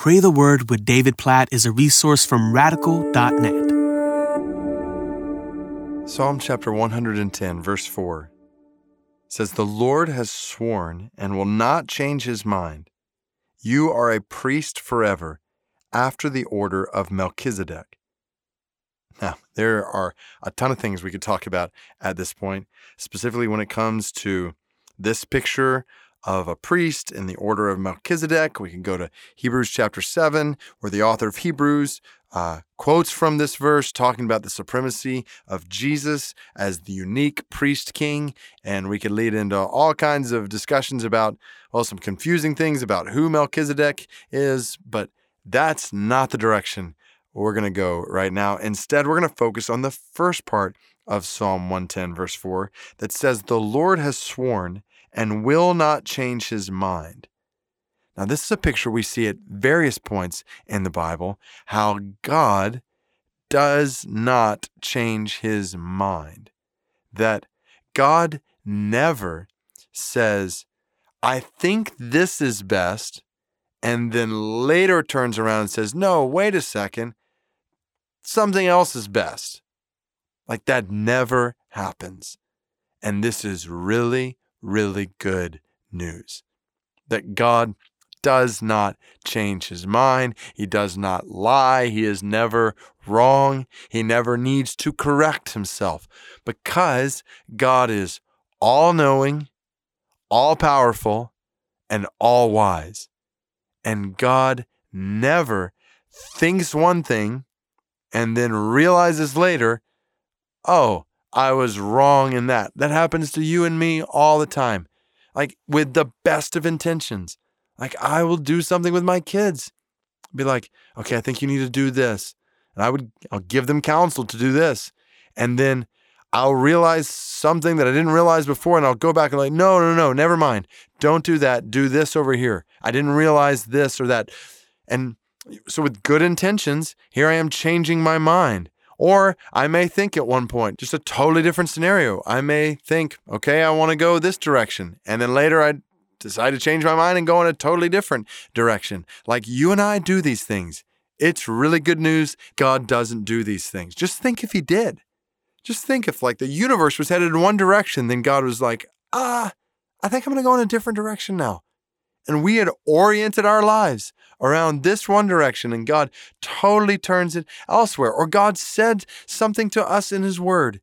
Pray the Word with David Platt is a resource from radical.net. Psalm chapter 110, verse 4 says, The Lord has sworn and will not change his mind. You are a priest forever, after the order of Melchizedek. Now, there are a ton of things we could talk about at this point, specifically when it comes to this picture of a priest in the order of Melchizedek. We can go to Hebrews chapter 7, where the author of Hebrews uh, quotes from this verse talking about the supremacy of Jesus as the unique priest king. And we could lead into all kinds of discussions about, well, some confusing things about who Melchizedek is, but that's not the direction we're going to go right now. Instead, we're going to focus on the first part of Psalm 110, verse 4, that says, The Lord has sworn and will not change his mind. Now, this is a picture we see at various points in the Bible how God does not change his mind. That God never says, I think this is best, and then later turns around and says, No, wait a second, something else is best. Like that never happens. And this is really, really good news that God does not change his mind. He does not lie. He is never wrong. He never needs to correct himself because God is all knowing, all powerful, and all wise. And God never thinks one thing and then realizes later, oh, I was wrong in that. That happens to you and me all the time. Like with the best of intentions. Like I will do something with my kids. Be like, okay, I think you need to do this. And I would I'll give them counsel to do this. And then I'll realize something that I didn't realize before, and I'll go back and like, no, no, no, never mind. Don't do that. Do this over here. I didn't realize this or that. And so with good intentions, here I am changing my mind. Or I may think at one point, just a totally different scenario. I may think, okay, I want to go this direction. And then later I decide to change my mind and go in a totally different direction. Like you and I do these things. It's really good news. God doesn't do these things. Just think if He did. Just think if, like, the universe was headed in one direction, then God was like, ah, I think I'm going to go in a different direction now. And we had oriented our lives around this one direction, and God totally turns it elsewhere. Or God said something to us in His Word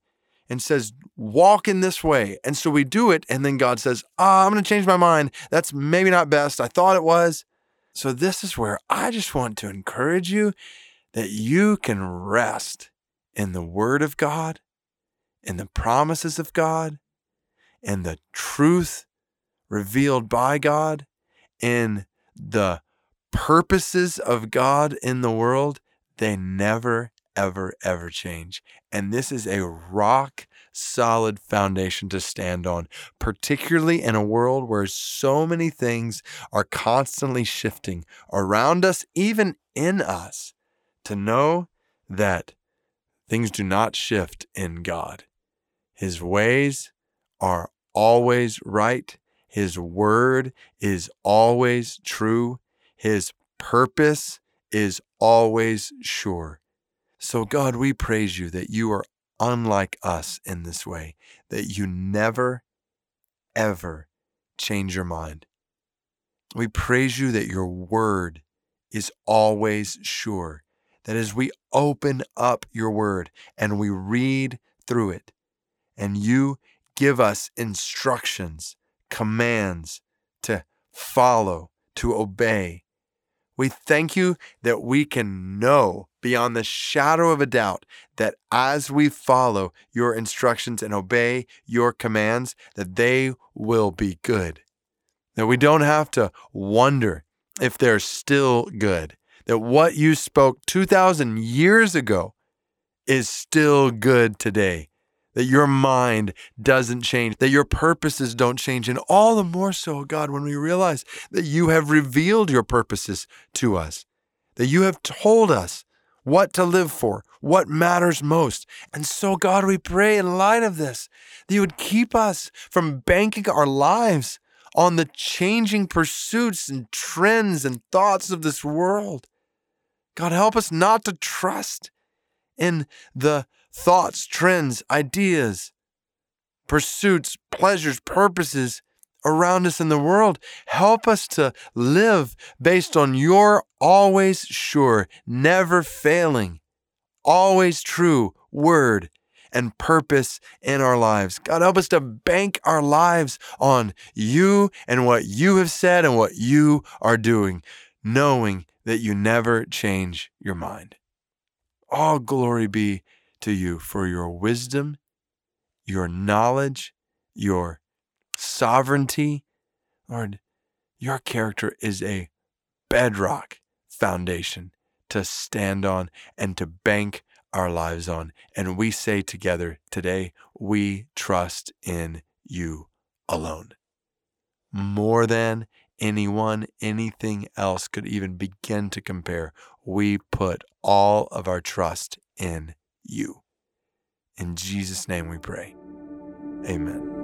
and says, walk in this way. And so we do it, and then God says, ah, I'm going to change my mind. That's maybe not best. I thought it was. So this is where I just want to encourage you that you can rest in the Word of God, in the promises of God, in the truth revealed by God, in the purposes of God in the world, they never, ever, ever change. And this is a rock solid foundation to stand on, particularly in a world where so many things are constantly shifting around us, even in us, to know that things do not shift in God. His ways are always right. His word is always true. His purpose is always sure. So, God, we praise you that you are unlike us in this way, that you never, ever change your mind. We praise you that your word is always sure, that as we open up your word and we read through it, and you give us instructions, commands to follow, to obey, we thank you that we can know beyond the shadow of a doubt that as we follow your instructions and obey your commands, that they will be good. That we don't have to wonder if they're still good. That what you spoke 2,000 years ago is still good today that your mind doesn't change, that your purposes don't change. And all the more so, God, when we realize that you have revealed your purposes to us, that you have told us what to live for, what matters most. And so, God, we pray in light of this that you would keep us from banking our lives on the changing pursuits and trends and thoughts of this world. God, help us not to trust in the thoughts, trends, ideas, pursuits, pleasures, purposes around us in the world. Help us to live based on your always sure, never failing, always true word and purpose in our lives. God, help us to bank our lives on you and what you have said and what you are doing, knowing that you never change your mind. All glory be to you for your wisdom, your knowledge, your sovereignty. Lord, your character is a bedrock foundation to stand on and to bank our lives on. And we say together today, we trust in you alone. More than anyone, anything else could even begin to compare. We put all of our trust in you. In Jesus' name we pray. Amen.